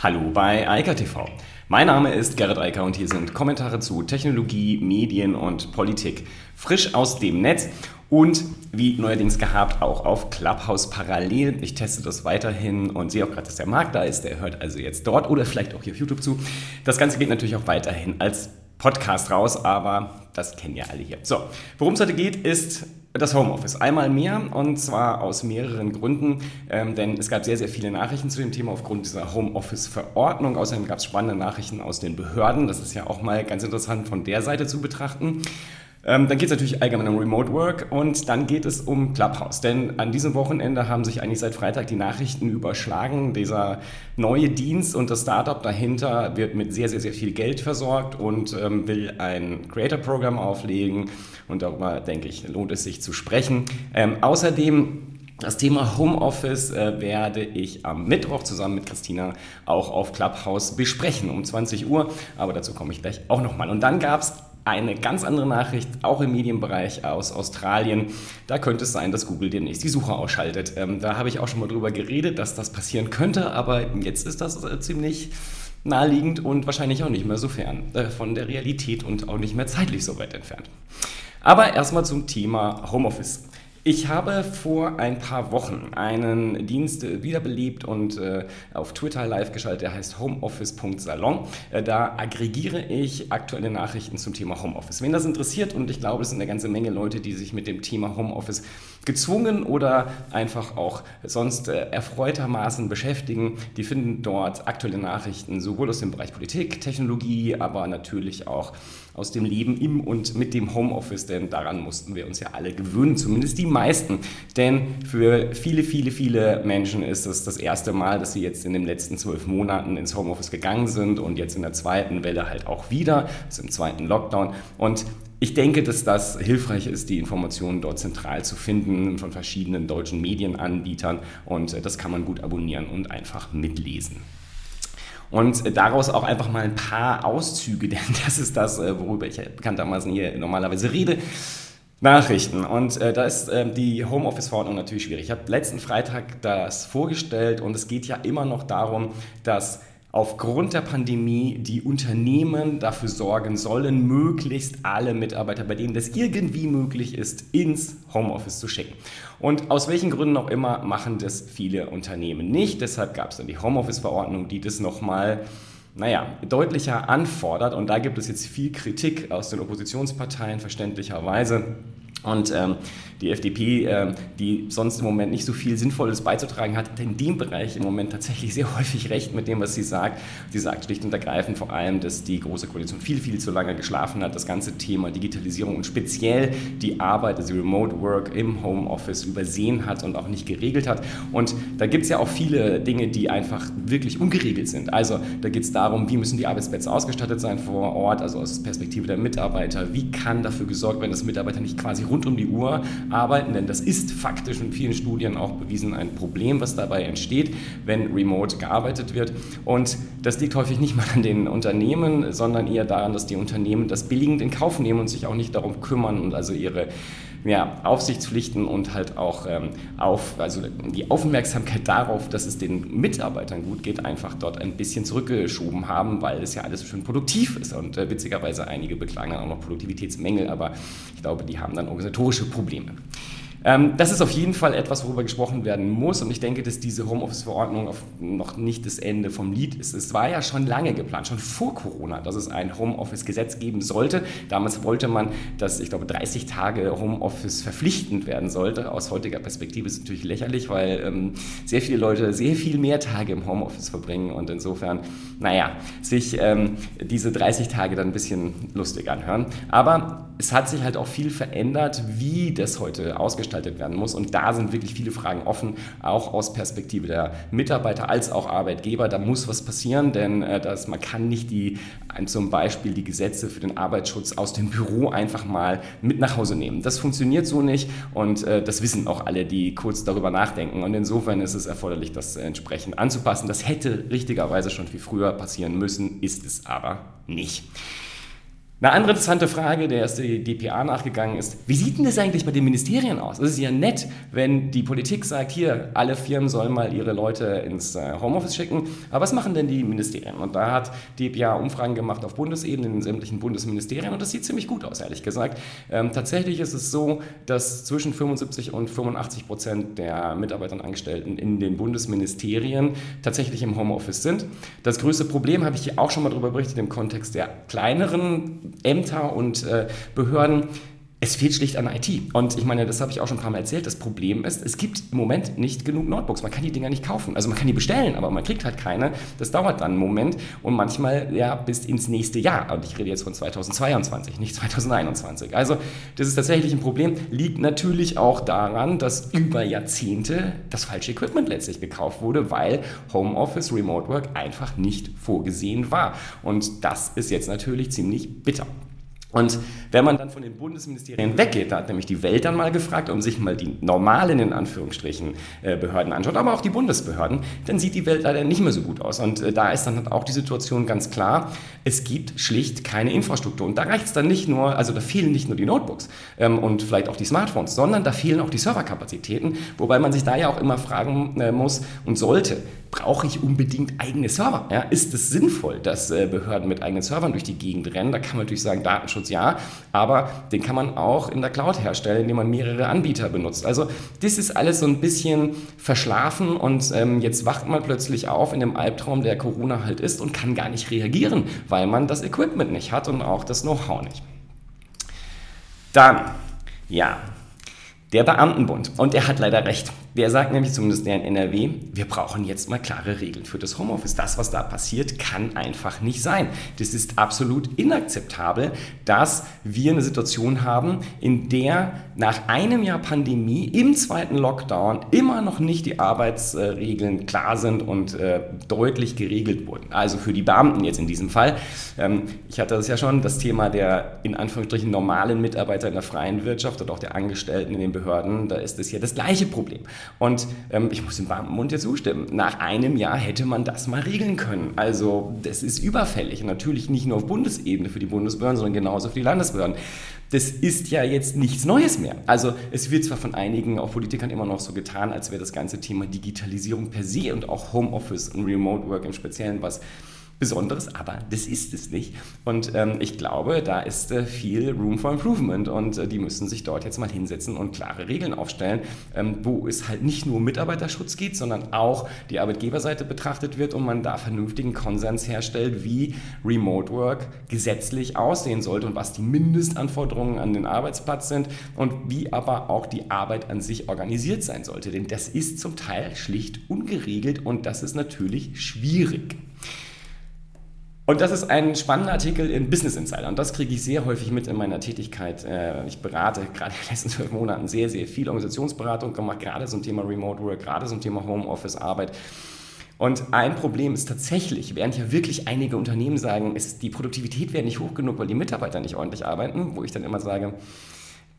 Hallo bei Eika TV. Mein Name ist Gerrit Eiker und hier sind Kommentare zu Technologie, Medien und Politik. Frisch aus dem Netz und wie neuerdings gehabt auch auf Clubhouse parallel. Ich teste das weiterhin und sehe auch gerade, dass der Markt da ist. Der hört also jetzt dort oder vielleicht auch hier auf YouTube zu. Das Ganze geht natürlich auch weiterhin als Podcast raus, aber das kennen ja alle hier. So, worum es heute geht, ist das Homeoffice. Einmal mehr und zwar aus mehreren Gründen, ähm, denn es gab sehr, sehr viele Nachrichten zu dem Thema aufgrund dieser Homeoffice-Verordnung. Außerdem gab es spannende Nachrichten aus den Behörden. Das ist ja auch mal ganz interessant von der Seite zu betrachten. Ähm, dann geht es natürlich allgemein um Remote Work und dann geht es um Clubhouse. Denn an diesem Wochenende haben sich eigentlich seit Freitag die Nachrichten überschlagen. Dieser neue Dienst und das Startup dahinter wird mit sehr, sehr, sehr viel Geld versorgt und ähm, will ein Creator-Programm auflegen. Und darüber, denke ich, lohnt es sich zu sprechen. Ähm, außerdem das Thema Homeoffice äh, werde ich am Mittwoch zusammen mit Christina auch auf Clubhouse besprechen um 20 Uhr, aber dazu komme ich gleich auch nochmal. Und dann gab es eine ganz andere Nachricht, auch im Medienbereich aus Australien. Da könnte es sein, dass Google demnächst die Suche ausschaltet. Ähm, da habe ich auch schon mal drüber geredet, dass das passieren könnte, aber jetzt ist das äh, ziemlich naheliegend und wahrscheinlich auch nicht mehr so fern äh, von der Realität und auch nicht mehr zeitlich so weit entfernt. Aber erstmal zum Thema Homeoffice. Ich habe vor ein paar Wochen einen Dienst wiederbelebt und äh, auf Twitter live geschaltet, der heißt homeoffice.salon. Äh, da aggregiere ich aktuelle Nachrichten zum Thema Homeoffice. Wen das interessiert, und ich glaube, es sind eine ganze Menge Leute, die sich mit dem Thema Homeoffice gezwungen oder einfach auch sonst äh, erfreutermaßen beschäftigen, die finden dort aktuelle Nachrichten sowohl aus dem Bereich Politik, Technologie, aber natürlich auch aus dem Leben im und mit dem Homeoffice, denn daran mussten wir uns ja alle gewöhnen, zumindest die meisten. Denn für viele, viele, viele Menschen ist es das erste Mal, dass sie jetzt in den letzten zwölf Monaten ins Homeoffice gegangen sind und jetzt in der zweiten Welle halt auch wieder, also im zweiten Lockdown. Und ich denke, dass das hilfreich ist, die Informationen dort zentral zu finden von verschiedenen deutschen Medienanbietern und äh, das kann man gut abonnieren und einfach mitlesen. Und daraus auch einfach mal ein paar Auszüge, denn das ist das, äh, worüber ich bekanntermaßen hier normalerweise rede. Nachrichten. Und äh, da ist äh, die Homeoffice-Verordnung natürlich schwierig. Ich habe letzten Freitag das vorgestellt und es geht ja immer noch darum, dass aufgrund der Pandemie die Unternehmen dafür sorgen sollen, möglichst alle Mitarbeiter, bei denen das irgendwie möglich ist, ins Homeoffice zu schicken. Und aus welchen Gründen auch immer machen das viele Unternehmen nicht. Deshalb gab es dann die Homeoffice-Verordnung, die das nochmal naja, deutlicher anfordert. Und da gibt es jetzt viel Kritik aus den Oppositionsparteien, verständlicherweise. Und ähm, die FDP, äh, die sonst im Moment nicht so viel Sinnvolles beizutragen hat, in dem Bereich im Moment tatsächlich sehr häufig recht mit dem, was sie sagt. Sie sagt schlicht und ergreifend vor allem, dass die Große Koalition viel, viel zu lange geschlafen hat, das ganze Thema Digitalisierung und speziell die Arbeit, also Remote Work im Homeoffice übersehen hat und auch nicht geregelt hat. Und da gibt es ja auch viele Dinge, die einfach wirklich ungeregelt sind. Also da geht es darum, wie müssen die Arbeitsplätze ausgestattet sein vor Ort, also aus Perspektive der Mitarbeiter. Wie kann dafür gesorgt werden, dass Mitarbeiter nicht quasi rund um die Uhr arbeiten, denn das ist faktisch in vielen Studien auch bewiesen ein Problem, was dabei entsteht, wenn remote gearbeitet wird. Und das liegt häufig nicht mal an den Unternehmen, sondern eher daran, dass die Unternehmen das billigend in Kauf nehmen und sich auch nicht darum kümmern und also ihre ja, Aufsichtspflichten und halt auch ähm, auf, also die Aufmerksamkeit darauf, dass es den Mitarbeitern gut geht, einfach dort ein bisschen zurückgeschoben haben, weil es ja alles schön produktiv ist. Und äh, witzigerweise einige beklagen dann auch noch Produktivitätsmängel, aber ich glaube, die haben dann organisatorische Probleme. Ähm, das ist auf jeden Fall etwas, worüber gesprochen werden muss und ich denke, dass diese Homeoffice-Verordnung noch nicht das Ende vom Lied ist. Es war ja schon lange geplant, schon vor Corona, dass es ein Homeoffice-Gesetz geben sollte. Damals wollte man, dass, ich glaube, 30 Tage Homeoffice verpflichtend werden sollte. Aus heutiger Perspektive ist es natürlich lächerlich, weil ähm, sehr viele Leute sehr viel mehr Tage im Homeoffice verbringen und insofern, naja, sich ähm, diese 30 Tage dann ein bisschen lustig anhören. Aber es hat sich halt auch viel verändert, wie das heute ausgestaltet werden muss. Und da sind wirklich viele Fragen offen, auch aus Perspektive der Mitarbeiter als auch Arbeitgeber. Da muss was passieren, denn äh, das, man kann nicht die, zum Beispiel die Gesetze für den Arbeitsschutz aus dem Büro einfach mal mit nach Hause nehmen. Das funktioniert so nicht und äh, das wissen auch alle, die kurz darüber nachdenken. Und insofern ist es erforderlich, das entsprechend anzupassen. Das hätte richtigerweise schon viel früher passieren müssen, ist es aber nicht. Eine andere interessante Frage, der erst die DPA nachgegangen ist, wie sieht denn das eigentlich bei den Ministerien aus? Es ist ja nett, wenn die Politik sagt, hier, alle Firmen sollen mal ihre Leute ins äh, Homeoffice schicken, aber was machen denn die Ministerien? Und da hat DPA Umfragen gemacht auf Bundesebene in sämtlichen Bundesministerien und das sieht ziemlich gut aus, ehrlich gesagt. Ähm, tatsächlich ist es so, dass zwischen 75 und 85 Prozent der Mitarbeiter und Angestellten in den Bundesministerien tatsächlich im Homeoffice sind. Das größte Problem habe ich hier auch schon mal darüber berichtet im Kontext der kleineren Ämter und äh, Behörden, es fehlt schlicht an IT. Und ich meine, das habe ich auch schon ein paar Mal erzählt. Das Problem ist, es gibt im Moment nicht genug Notebooks. Man kann die Dinger nicht kaufen. Also man kann die bestellen, aber man kriegt halt keine. Das dauert dann einen Moment und manchmal ja bis ins nächste Jahr. Und ich rede jetzt von 2022, nicht 2021. Also das ist tatsächlich ein Problem. Liegt natürlich auch daran, dass über Jahrzehnte das falsche Equipment letztlich gekauft wurde, weil Homeoffice, Remote Work einfach nicht vorgesehen war. Und das ist jetzt natürlich ziemlich bitter. Und wenn man dann von den Bundesministerien weggeht, da hat nämlich die Welt dann mal gefragt und sich mal die normalen, in Anführungsstrichen, äh, Behörden anschaut, aber auch die Bundesbehörden, dann sieht die Welt leider nicht mehr so gut aus. Und äh, da ist dann auch die Situation ganz klar, es gibt schlicht keine Infrastruktur. Und da reicht es dann nicht nur, also da fehlen nicht nur die Notebooks ähm, und vielleicht auch die Smartphones, sondern da fehlen auch die Serverkapazitäten, wobei man sich da ja auch immer fragen äh, muss und sollte, brauche ich unbedingt eigene Server? Ja, ist es sinnvoll, dass Behörden mit eigenen Servern durch die Gegend rennen? Da kann man natürlich sagen, Datenschutz Datenschutz ja, aber den kann man auch in der Cloud herstellen, indem man mehrere Anbieter benutzt. Also das ist alles so ein bisschen verschlafen und ähm, jetzt wacht man plötzlich auf in dem Albtraum, der Corona halt ist und kann gar nicht reagieren, weil man das Equipment nicht hat und auch das Know-how nicht. Dann, ja, der Beamtenbund. Und er hat leider recht. Der sagt nämlich zumindest der in NRW, wir brauchen jetzt mal klare Regeln für das Homeoffice. Das, was da passiert, kann einfach nicht sein. Das ist absolut inakzeptabel, dass wir eine Situation haben, in der nach einem Jahr Pandemie im zweiten Lockdown immer noch nicht die Arbeitsregeln klar sind und äh, deutlich geregelt wurden. Also für die Beamten jetzt in diesem Fall. Ähm, ich hatte das ja schon, das Thema der in Anführungsstrichen normalen Mitarbeiter in der freien Wirtschaft und auch der Angestellten in den Behörden, da ist es ja das gleiche Problem. Und ähm, ich muss dem Beamtenmund ja zustimmen. Nach einem Jahr hätte man das mal regeln können. Also das ist überfällig. natürlich nicht nur auf Bundesebene für die Bundesbehörden, sondern genauso für die Landesbehörden. Das ist ja jetzt nichts Neues mehr. Also es wird zwar von einigen, auch Politikern, immer noch so getan, als wäre das ganze Thema Digitalisierung per se und auch Homeoffice und Remote Work im Speziellen was Besonderes, aber das ist es nicht. Und ähm, ich glaube, da ist äh, viel Room for Improvement und äh, die müssen sich dort jetzt mal hinsetzen und klare Regeln aufstellen, ähm, wo es halt nicht nur Mitarbeiterschutz geht, sondern auch die Arbeitgeberseite betrachtet wird und man da vernünftigen Konsens herstellt, wie Remote Work gesetzlich aussehen sollte und was die Mindestanforderungen an den Arbeitsplatz sind und wie aber auch die Arbeit an sich organisiert sein sollte. Denn das ist zum Teil schlicht ungeregelt und das ist natürlich schwierig. Und das ist ein spannender Artikel in Business Insider. Und das kriege ich sehr häufig mit in meiner Tätigkeit. Äh, ich berate gerade in den letzten zwölf Monaten sehr, sehr viel Organisationsberatung gemacht, gerade zum Thema Remote Work, gerade zum Thema Homeoffice Arbeit. Und ein Problem ist tatsächlich, während ja wirklich einige Unternehmen sagen, ist, die Produktivität wäre nicht hoch genug, weil die Mitarbeiter nicht ordentlich arbeiten, wo ich dann immer sage,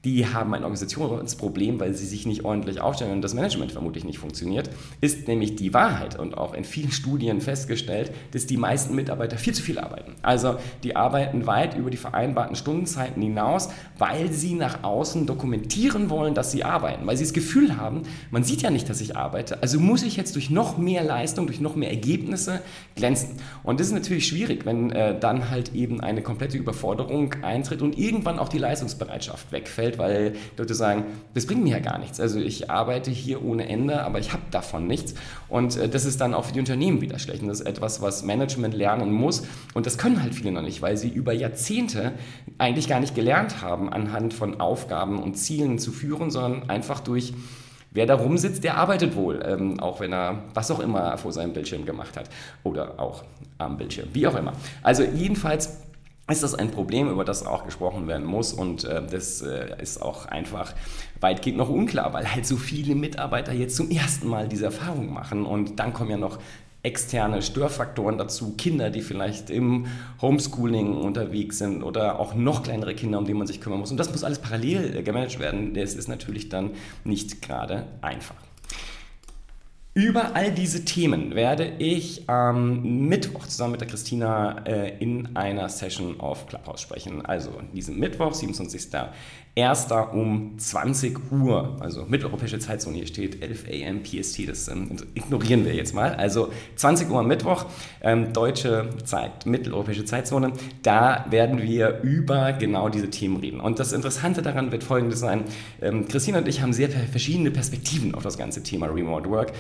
die haben ein Organisationsproblem, weil sie sich nicht ordentlich aufstellen und das Management vermutlich nicht funktioniert, ist nämlich die Wahrheit und auch in vielen Studien festgestellt, dass die meisten Mitarbeiter viel zu viel arbeiten. Also die arbeiten weit über die vereinbarten Stundenzeiten hinaus, weil sie nach außen dokumentieren wollen, dass sie arbeiten, weil sie das Gefühl haben, man sieht ja nicht, dass ich arbeite, also muss ich jetzt durch noch mehr Leistung, durch noch mehr Ergebnisse glänzen. Und das ist natürlich schwierig, wenn äh, dann halt eben eine komplette Überforderung eintritt und irgendwann auch die Leistungsbereitschaft wegfällt fällt, weil Leute sagen, das bringt mir ja gar nichts. Also ich arbeite hier ohne Ende, aber ich habe davon nichts. Und äh, das ist dann auch für die Unternehmen wieder schlecht. Und das ist etwas, was Management lernen muss. Und das können halt viele noch nicht, weil sie über Jahrzehnte eigentlich gar nicht gelernt haben, anhand von Aufgaben und Zielen zu führen, sondern einfach durch Wer da rumsitzt, der arbeitet wohl, ähm, auch wenn er was auch immer vor seinem Bildschirm gemacht hat oder auch am Bildschirm, wie auch immer. Also jedenfalls ist das ein Problem, über das auch gesprochen werden muss und äh, das äh, ist auch einfach weitgehend noch unklar, weil halt so viele Mitarbeiter jetzt zum ersten Mal diese Erfahrung machen und dann kommen ja noch externe Störfaktoren dazu, Kinder, die vielleicht im Homeschooling unterwegs sind oder auch noch kleinere Kinder, um die man sich kümmern muss und das muss alles parallel äh, gemanagt werden. Das ist natürlich dann nicht gerade einfach. Über all diese Themen werde ich am Mittwoch zusammen mit der Christina äh, in einer Session auf Clubhouse sprechen. Also diesen Mittwoch, 27.01. um 20 Uhr, also mitteleuropäische Zeitzone, hier steht 11 am PST, das ähm, ignorieren wir jetzt mal. Also 20 Uhr am Mittwoch, ähm, deutsche Zeit, mitteleuropäische Zeitzone, da werden wir über genau diese Themen reden. Und das Interessante daran wird folgendes sein, ähm, Christina und ich haben sehr verschiedene Perspektiven auf das ganze Thema Remote Work.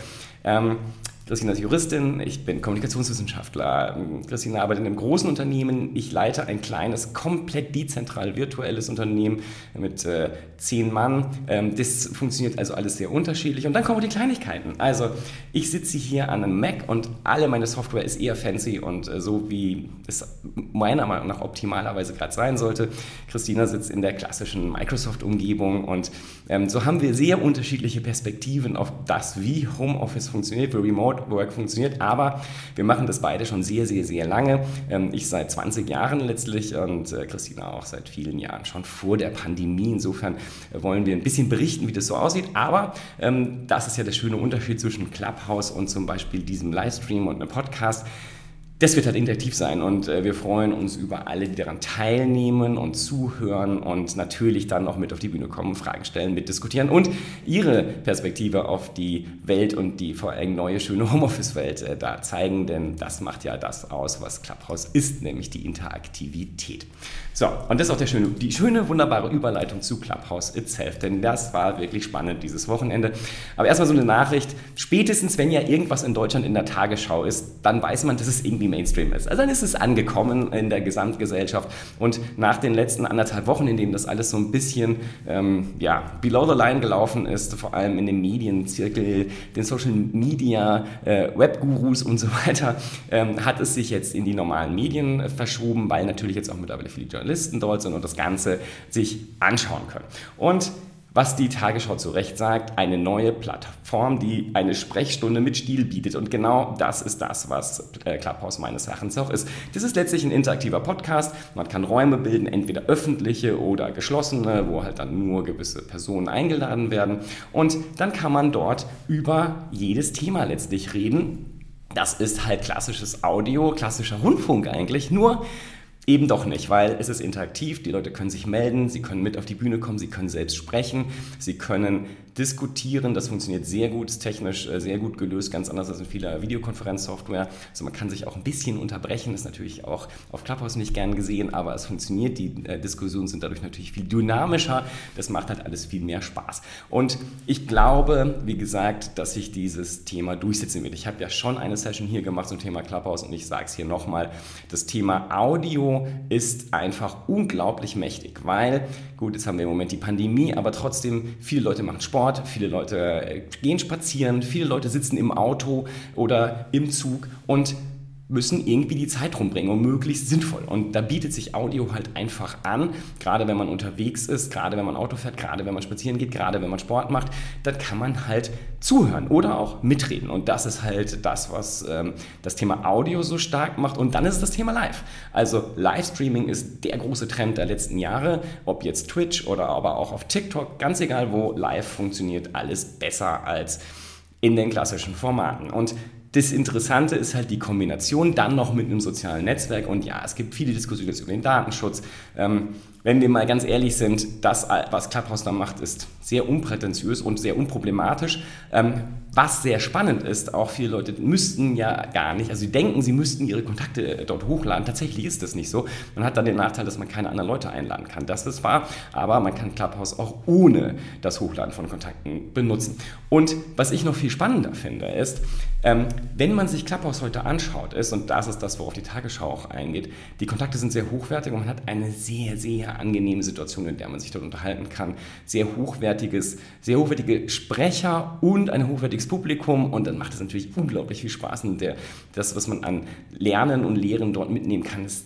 Christina ist Juristin, ich bin Kommunikationswissenschaftler. Christina arbeitet in einem großen Unternehmen. Ich leite ein kleines, komplett dezentral virtuelles Unternehmen mit äh, zehn Mann. Ähm, das funktioniert also alles sehr unterschiedlich. Und dann kommen die Kleinigkeiten. Also ich sitze hier an einem Mac und alle meine Software ist eher fancy und äh, so wie es meiner Meinung nach optimalerweise gerade sein sollte. Christina sitzt in der klassischen Microsoft-Umgebung und ähm, so haben wir sehr unterschiedliche Perspektiven auf das, wie Homeoffice funktioniert, wie Remote Work funktioniert, aber wir machen das beide schon sehr, sehr, sehr lange. Ähm, ich seit 20 Jahren letztlich und äh, Christina auch seit vielen Jahren, schon vor der Pandemie. Insofern äh, wollen wir ein bisschen berichten, wie das so aussieht, aber ähm, das ist ja der schöne Unterschied zwischen Clubhouse und zum Beispiel diesem Livestream und einem Podcast. Das wird halt interaktiv sein und äh, wir freuen uns über alle, die daran teilnehmen und zuhören und natürlich dann auch mit auf die Bühne kommen, Fragen stellen, mitdiskutieren und ihre Perspektive auf die Welt und die vor allem neue, schöne Homeoffice-Welt äh, da zeigen, denn das macht ja das aus, was Clubhouse ist, nämlich die Interaktivität. So, und das ist auch der schöne, die schöne, wunderbare Überleitung zu Clubhouse itself, denn das war wirklich spannend dieses Wochenende. Aber erstmal so eine Nachricht, spätestens wenn ja irgendwas in Deutschland in der Tagesschau ist, dann weiß man, dass es irgendwie Mainstream ist. Also dann ist es angekommen in der Gesamtgesellschaft und nach den letzten anderthalb Wochen, in denen das alles so ein bisschen ähm, ja, below the line gelaufen ist, vor allem in den Medienzirkel, den Social Media, äh, Webgurus und so weiter, ähm, hat es sich jetzt in die normalen Medien verschoben, weil natürlich jetzt auch mittlerweile viele Journalisten Journalisten dort sind und das Ganze sich anschauen können. Und was die Tagesschau zu Recht sagt, eine neue Plattform, die eine Sprechstunde mit Stil bietet. Und genau das ist das, was äh, Clubhouse meines Erachtens auch ist. Das ist letztlich ein interaktiver Podcast. Man kann Räume bilden, entweder öffentliche oder geschlossene, wo halt dann nur gewisse Personen eingeladen werden. Und dann kann man dort über jedes Thema letztlich reden. Das ist halt klassisches Audio, klassischer Rundfunk eigentlich, nur Eben doch nicht, weil es ist interaktiv, die Leute können sich melden, sie können mit auf die Bühne kommen, sie können selbst sprechen, sie können diskutieren. Das funktioniert sehr gut, ist technisch äh, sehr gut gelöst, ganz anders als in vieler Videokonferenzsoftware. Also man kann sich auch ein bisschen unterbrechen, ist natürlich auch auf Clubhouse nicht gern gesehen, aber es funktioniert. Die äh, Diskussionen sind dadurch natürlich viel dynamischer. Das macht halt alles viel mehr Spaß. Und ich glaube, wie gesagt, dass sich dieses Thema durchsetzen wird. Ich habe ja schon eine Session hier gemacht zum Thema Clubhouse und ich sage es hier nochmal. Das Thema Audio ist einfach unglaublich mächtig, weil, gut, jetzt haben wir im Moment die Pandemie, aber trotzdem viele Leute machen Sport viele Leute äh, gehen spazieren, viele Leute sitzen im Auto oder im Zug und müssen irgendwie die Zeit rumbringen und möglichst sinnvoll. Und da bietet sich Audio halt einfach an, gerade wenn man unterwegs ist, gerade wenn man Auto fährt, gerade wenn man spazieren geht, gerade wenn man Sport macht, dann kann man halt zuhören oder auch mitreden. Und das ist halt das, was ähm, das Thema Audio so stark macht. Und dann ist es das Thema Live. Also Livestreaming ist der große Trend der letzten Jahre, ob jetzt Twitch oder aber auch auf TikTok, ganz egal wo, live funktioniert alles besser als in den klassischen Formaten. Und das Interessante ist halt die Kombination dann noch mit einem sozialen Netzwerk. Und ja, es gibt viele Diskussionen über den Datenschutz. Ähm, wenn wir mal ganz ehrlich sind, das, was Clubhouse da macht, ist sehr unprätentiös und sehr unproblematisch. Ähm, was sehr spannend ist, auch viele Leute müssten ja gar nicht, also sie denken, sie müssten ihre Kontakte dort hochladen. Tatsächlich ist das nicht so. Man hat dann den Nachteil, dass man keine anderen Leute einladen kann. Das ist wahr, aber man kann Clubhouse auch ohne das Hochladen von Kontakten benutzen. Und was ich noch viel spannender finde, ist, ähm, wenn man sich Clubhouse heute anschaut, ist, und das ist das, worauf die Tagesschau auch eingeht, die Kontakte sind sehr hochwertig und man hat eine sehr, sehr angenehme Situation, in der man sich dort unterhalten kann. Sehr hochwertiges, sehr hochwertige Sprecher und ein hochwertiges Publikum und dann macht es natürlich unglaublich viel Spaß und der, das, was man an Lernen und Lehren dort mitnehmen kann, ist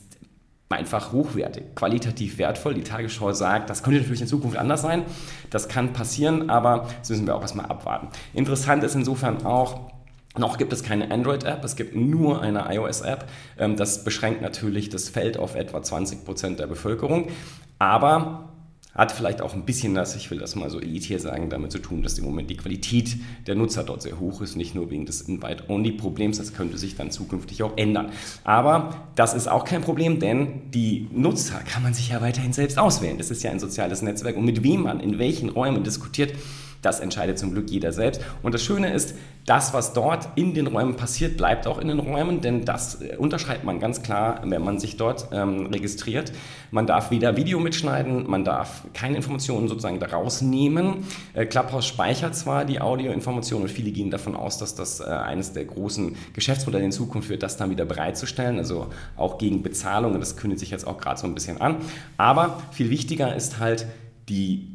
einfach hochwertig, qualitativ wertvoll. Die Tagesschau sagt, das könnte natürlich in Zukunft anders sein. Das kann passieren, aber das müssen wir auch erstmal abwarten. Interessant ist insofern auch, noch gibt es keine Android-App, es gibt nur eine iOS-App. Ähm, das beschränkt natürlich das Feld auf etwa 20 Prozent der Bevölkerung. Aber Hat vielleicht auch ein bisschen das, ich will das mal so elitär sagen, damit zu tun, dass im Moment die Qualität der Nutzer dort sehr hoch ist, nicht nur wegen des Invite-Only-Problems, das könnte sich dann zukünftig auch ändern. Aber das ist auch kein Problem, denn die Nutzer kann man sich ja weiterhin selbst auswählen. Das ist ja ein soziales Netzwerk und mit wem man in welchen Räumen diskutiert, das entscheidet zum Glück jeder selbst. Und das Schöne ist, das, was dort in den Räumen passiert, bleibt auch in den Räumen, denn das äh, unterschreibt man ganz klar, wenn man sich dort ähm, registriert. Man darf weder Video mitschneiden, man darf keine Informationen sozusagen daraus nehmen. Äh, Clubhouse speichert zwar die Audioinformationen und viele gehen davon aus, dass das äh, eines der großen Geschäftsmodelle in Zukunft wird, das dann wieder bereitzustellen, also auch gegen Bezahlung. Und das kündigt sich jetzt auch gerade so ein bisschen an. Aber viel wichtiger ist halt die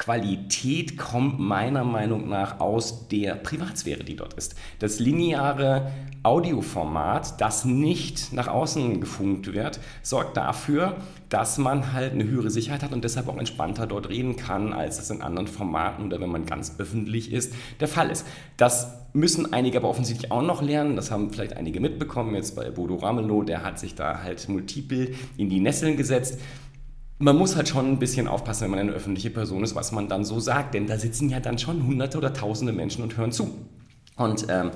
Qualität kommt meiner Meinung nach aus der Privatsphäre, die dort ist. Das lineare Audioformat, das nicht nach außen gefunkt wird, sorgt dafür, dass man halt eine höhere Sicherheit hat und deshalb auch entspannter dort reden kann, als es in anderen Formaten oder wenn man ganz öffentlich ist, der Fall ist. Das müssen einige aber offensichtlich auch noch lernen. Das haben vielleicht einige mitbekommen. Jetzt bei Bodo Ramelow, der hat sich da halt multiple in die Nesseln gesetzt man muss halt schon ein bisschen aufpassen, wenn man eine öffentliche Person ist, was man dann so sagt, denn da sitzen ja dann schon hunderte oder tausende Menschen und hören zu. Und ähm,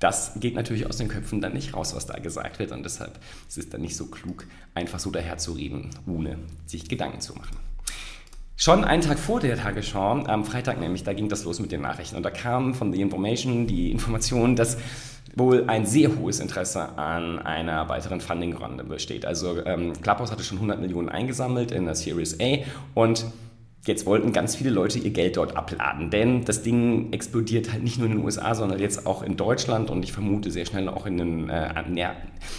das geht natürlich aus den Köpfen dann nicht raus, was da gesagt wird. Und deshalb ist es dann nicht so klug, einfach so daherzureden, ohne sich Gedanken zu machen. Schon einen Tag vor der Tagesschau, am Freitag nämlich, da ging das los mit den Nachrichten. Und da kam von The Information die Information, dass wohl ein sehr hohes Interesse an einer weiteren Funding-Runde besteht. Also ähm, Clubhouse hatte schon 100 Millionen eingesammelt in der Series A und Jetzt wollten ganz viele Leute ihr Geld dort abladen, denn das Ding explodiert halt nicht nur in den USA, sondern jetzt auch in Deutschland und ich vermute sehr schnell auch in den, äh,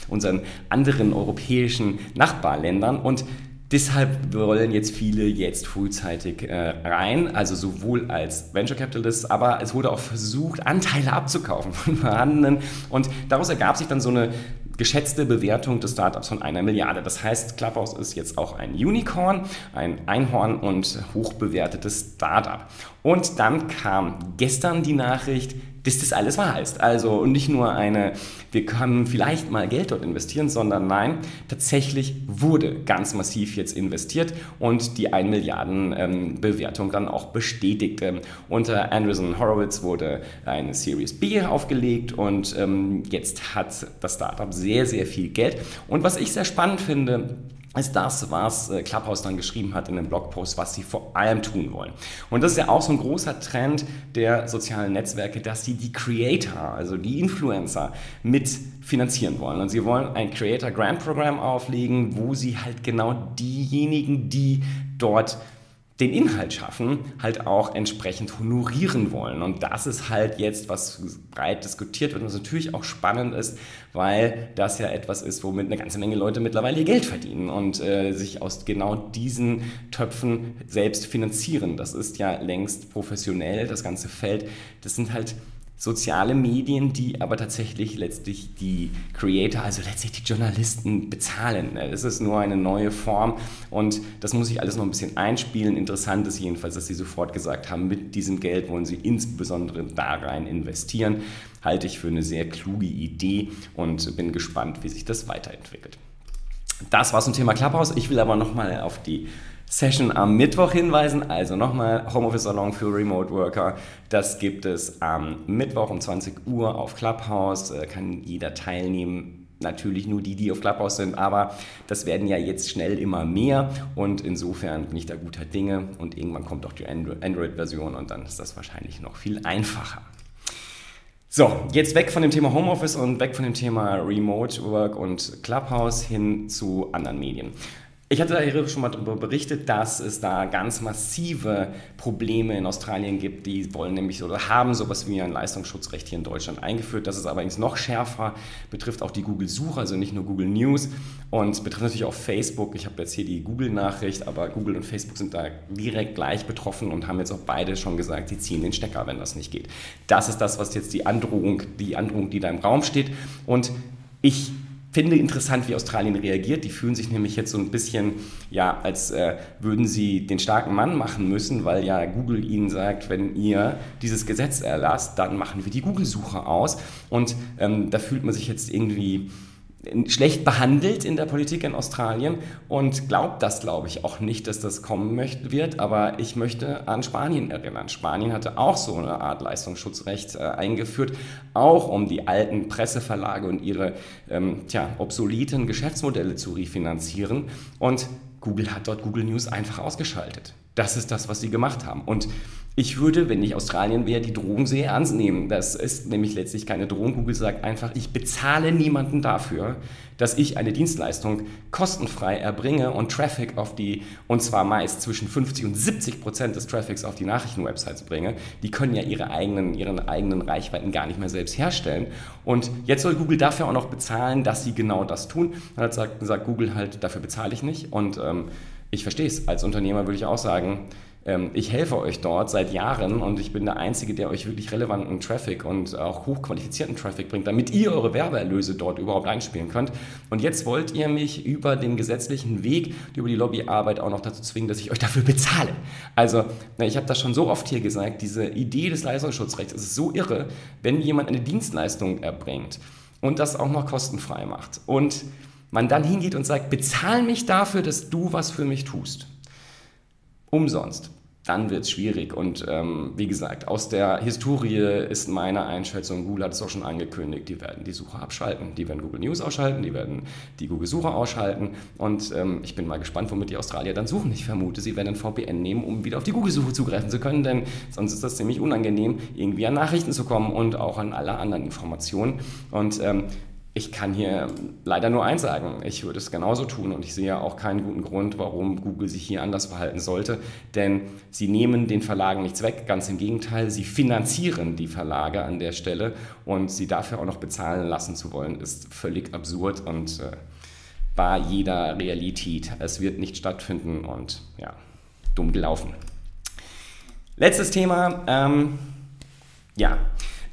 unseren anderen europäischen Nachbarländern. Und Deshalb wollen jetzt viele jetzt frühzeitig äh, rein, also sowohl als Venture Capitalist, aber es wurde auch versucht, Anteile abzukaufen von vorhandenen. Und daraus ergab sich dann so eine geschätzte Bewertung des Startups von einer Milliarde. Das heißt, Clubhouse ist jetzt auch ein Unicorn, ein Einhorn und hochbewertetes Startup. Und dann kam gestern die Nachricht, dass das alles wahr ist. Also nicht nur eine, wir können vielleicht mal Geld dort investieren, sondern nein, tatsächlich wurde ganz massiv jetzt investiert und die 1 Milliarden ähm, Bewertung dann auch bestätigt. Ähm, unter Andreessen Horowitz wurde eine Series B aufgelegt und ähm, jetzt hat das Startup sehr, sehr viel Geld. Und was ich sehr spannend finde, ist das, was äh, Clubhouse dann geschrieben hat in einem Blogpost, was sie vor allem tun wollen. Und das ist ja auch so ein großer Trend der sozialen Netzwerke, dass sie die Creator, also die Influencer, mit finanzieren wollen. Und sie wollen ein Creator Grant Program auflegen, wo sie halt genau diejenigen, die dort den Inhalt schaffen, halt auch entsprechend honorieren wollen. Und das ist halt jetzt, was breit diskutiert wird und was natürlich auch spannend ist, weil das ja etwas ist, womit eine ganze Menge Leute mittlerweile ihr Geld verdienen und äh, sich aus genau diesen Töpfen selbst finanzieren. Das ist ja längst professionell, das ganze Feld. Das sind halt soziale Medien, die aber tatsächlich letztlich die Creator, also letztlich die Journalisten bezahlen. Es ist nur eine neue Form und das muss ich alles noch ein bisschen einspielen. Interessant ist jedenfalls, dass sie sofort gesagt haben, mit diesem Geld wollen sie insbesondere da rein investieren. Halte ich für eine sehr kluge Idee und bin gespannt, wie sich das weiterentwickelt. Das war zum Thema Clubhouse. Ich will aber nochmal auf die Session am Mittwoch hinweisen. Also nochmal Homeoffice Salon für Remote Worker. Das gibt es am Mittwoch um 20 Uhr auf Clubhouse. Äh, kann jeder teilnehmen. Natürlich nur die, die auf Clubhouse sind, aber das werden ja jetzt schnell immer mehr und insofern bin ich da guter Dinge und irgendwann kommt auch die Android-Version und dann ist das wahrscheinlich noch viel einfacher. So, jetzt weg von dem Thema Homeoffice und weg von dem Thema Remote Work und Clubhouse hin zu anderen Medien. Ich hatte da schon mal darüber berichtet, dass es da ganz massive Probleme in Australien gibt. Die wollen nämlich oder haben sowas wie ein Leistungsschutzrecht hier in Deutschland eingeführt. Das ist allerdings noch schärfer, betrifft auch die Google-Suche, also nicht nur Google News und betrifft natürlich auch Facebook. Ich habe jetzt hier die Google-Nachricht, aber Google und Facebook sind da direkt gleich betroffen und haben jetzt auch beide schon gesagt, sie ziehen den Stecker, wenn das nicht geht. Das ist das, was jetzt die Androhung, die Androhung, die da im Raum steht. Und ich finde interessant, wie Australien reagiert. Die fühlen sich nämlich jetzt so ein bisschen, ja, als äh, würden sie den starken Mann machen müssen, weil ja Google ihnen sagt, wenn ihr dieses Gesetz erlasst, dann machen wir die Google-Suche aus. Und ähm, da fühlt man sich jetzt irgendwie schlecht behandelt in der Politik in Australien und glaubt das, glaube ich, auch nicht, dass das kommen möchte, wird. Aber ich möchte an Spanien erinnern. Spanien hatte auch so eine Art Leistungsschutzrecht äh, eingeführt, auch um die alten Presseverlage und ihre ähm, tja, obsoleten Geschäftsmodelle zu refinanzieren. Und Google hat dort Google News einfach ausgeschaltet. Das ist das, was sie gemacht haben. Und ich würde, wenn ich Australien wäre, die Drohung sehr ernst nehmen. Das ist nämlich letztlich keine Drohung. Google sagt einfach, ich bezahle niemanden dafür, dass ich eine Dienstleistung kostenfrei erbringe und Traffic auf die, und zwar meist zwischen 50 und 70 Prozent des Traffics auf die Nachrichtenwebsites bringe. Die können ja ihre eigenen, ihren eigenen Reichweiten gar nicht mehr selbst herstellen. Und jetzt soll Google dafür auch noch bezahlen, dass sie genau das tun. Dann sagt, sagt Google halt, dafür bezahle ich nicht. Und ähm, ich verstehe es. Als Unternehmer würde ich auch sagen, ähm, ich helfe euch dort seit Jahren und ich bin der Einzige, der euch wirklich relevanten Traffic und auch hochqualifizierten Traffic bringt, damit ihr eure Werbeerlöse dort überhaupt einspielen könnt. Und jetzt wollt ihr mich über den gesetzlichen Weg, über die Lobbyarbeit auch noch dazu zwingen, dass ich euch dafür bezahle. Also, ich habe das schon so oft hier gesagt, diese Idee des Leistungsschutzrechts ist so irre, wenn jemand eine Dienstleistung erbringt und das auch noch kostenfrei macht und man dann hingeht und sagt, bezahl mich dafür, dass du was für mich tust umsonst, dann wird es schwierig. Und ähm, wie gesagt, aus der Historie ist meine Einschätzung, Google hat es auch schon angekündigt, die werden die Suche abschalten. Die werden Google News ausschalten, die werden die Google-Suche ausschalten. Und ähm, ich bin mal gespannt, womit die Australier dann suchen. Ich vermute, sie werden ein VPN nehmen, um wieder auf die Google-Suche zugreifen zu können, denn sonst ist das ziemlich unangenehm, irgendwie an Nachrichten zu kommen und auch an alle anderen Informationen. Und ähm, ich kann hier leider nur eins sagen, ich würde es genauso tun und ich sehe auch keinen guten Grund, warum Google sich hier anders verhalten sollte, denn sie nehmen den Verlagen nichts weg, ganz im Gegenteil, sie finanzieren die Verlage an der Stelle. Und sie dafür auch noch bezahlen lassen zu wollen, ist völlig absurd und äh, bei jeder Realität. Es wird nicht stattfinden und ja, dumm gelaufen. Letztes Thema, ähm, ja,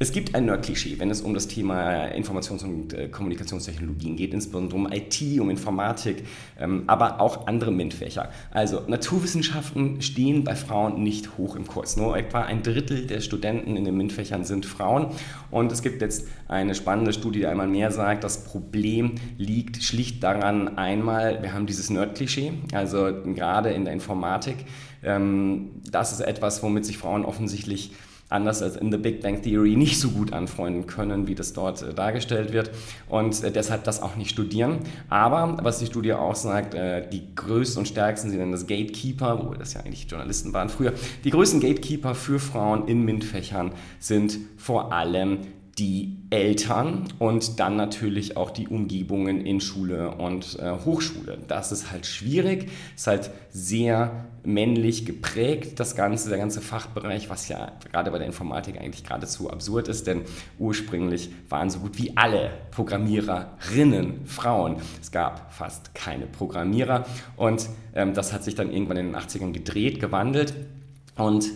es gibt ein Nerd-Klischee, wenn es um das Thema Informations- und äh, Kommunikationstechnologien geht, insbesondere um IT, um Informatik, ähm, aber auch andere MINT-Fächer. Also Naturwissenschaften stehen bei Frauen nicht hoch im Kurs. Nur etwa ein Drittel der Studenten in den MINT-Fächern sind Frauen. Und es gibt jetzt eine spannende Studie, die einmal mehr sagt, das Problem liegt schlicht daran, einmal, wir haben dieses Nerd-Klischee, also gerade in der Informatik. Ähm, das ist etwas, womit sich Frauen offensichtlich anders als in The Big Bang Theory nicht so gut anfreunden können, wie das dort äh, dargestellt wird und äh, deshalb das auch nicht studieren. Aber was die Studie auch sagt, äh, die größten und stärksten, sie nennen das Gatekeeper, wo das ja eigentlich Journalisten waren früher, die größten Gatekeeper für Frauen in MINT-Fächern sind vor allem die Eltern und dann natürlich auch die Umgebungen in Schule und äh, Hochschule. Das ist halt schwierig, ist halt sehr männlich geprägt, das Ganze, der ganze Fachbereich, was ja gerade bei der Informatik eigentlich geradezu absurd ist, denn ursprünglich waren so gut wie alle Programmiererinnen Frauen. Es gab fast keine Programmierer und ähm, das hat sich dann irgendwann in den 80ern gedreht, gewandelt und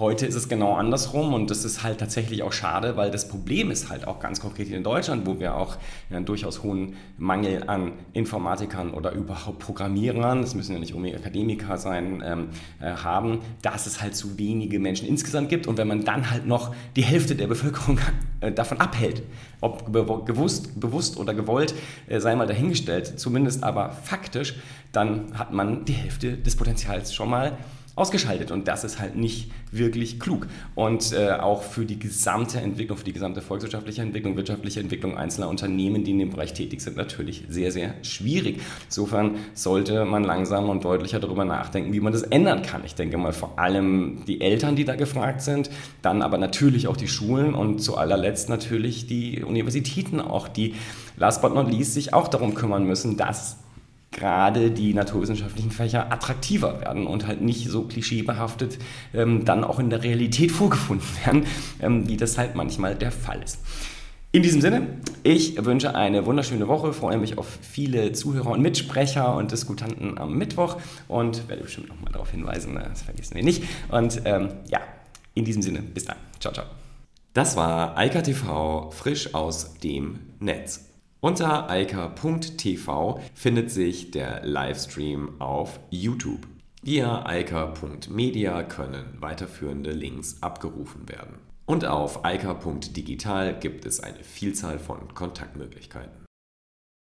Heute ist es genau andersrum und das ist halt tatsächlich auch schade, weil das Problem ist halt auch ganz konkret in Deutschland, wo wir auch einen durchaus hohen Mangel an Informatikern oder überhaupt Programmierern, das müssen ja nicht unbedingt Akademiker sein, ähm, äh, haben, dass es halt zu wenige Menschen insgesamt gibt und wenn man dann halt noch die Hälfte der Bevölkerung äh, davon abhält, ob bewusst, bewusst oder gewollt, äh, sei mal dahingestellt, zumindest aber faktisch, dann hat man die Hälfte des Potenzials schon mal ausgeschaltet. Und das ist halt nicht wirklich klug. Und äh, auch für die gesamte Entwicklung, für die gesamte volkswirtschaftliche Entwicklung, wirtschaftliche Entwicklung einzelner Unternehmen, die in dem Bereich tätig sind, natürlich sehr, sehr schwierig. Insofern sollte man langsam und deutlicher darüber nachdenken, wie man das ändern kann. Ich denke mal vor allem die Eltern, die da gefragt sind, dann aber natürlich auch die Schulen und zu allerletzt natürlich die Universitäten auch, die last but not least sich auch darum kümmern müssen, dass gerade die naturwissenschaftlichen Fächer attraktiver werden und halt nicht so klischeebehaftet ähm, dann auch in der Realität vorgefunden werden, ähm, wie das halt manchmal der Fall ist. In diesem Sinne, ich wünsche eine wunderschöne Woche, freue mich auf viele Zuhörer und Mitsprecher und Diskutanten am Mittwoch und werde bestimmt nochmal darauf hinweisen, ne, das vergessen wir nicht. Und ähm, ja, in diesem Sinne, bis dann. Ciao, ciao. Das war Eika TV frisch aus dem Netz. Unter eika.tv findet sich der Livestream auf YouTube. Via eika.media können weiterführende Links abgerufen werden. Und auf eika.digital gibt es eine Vielzahl von Kontaktmöglichkeiten.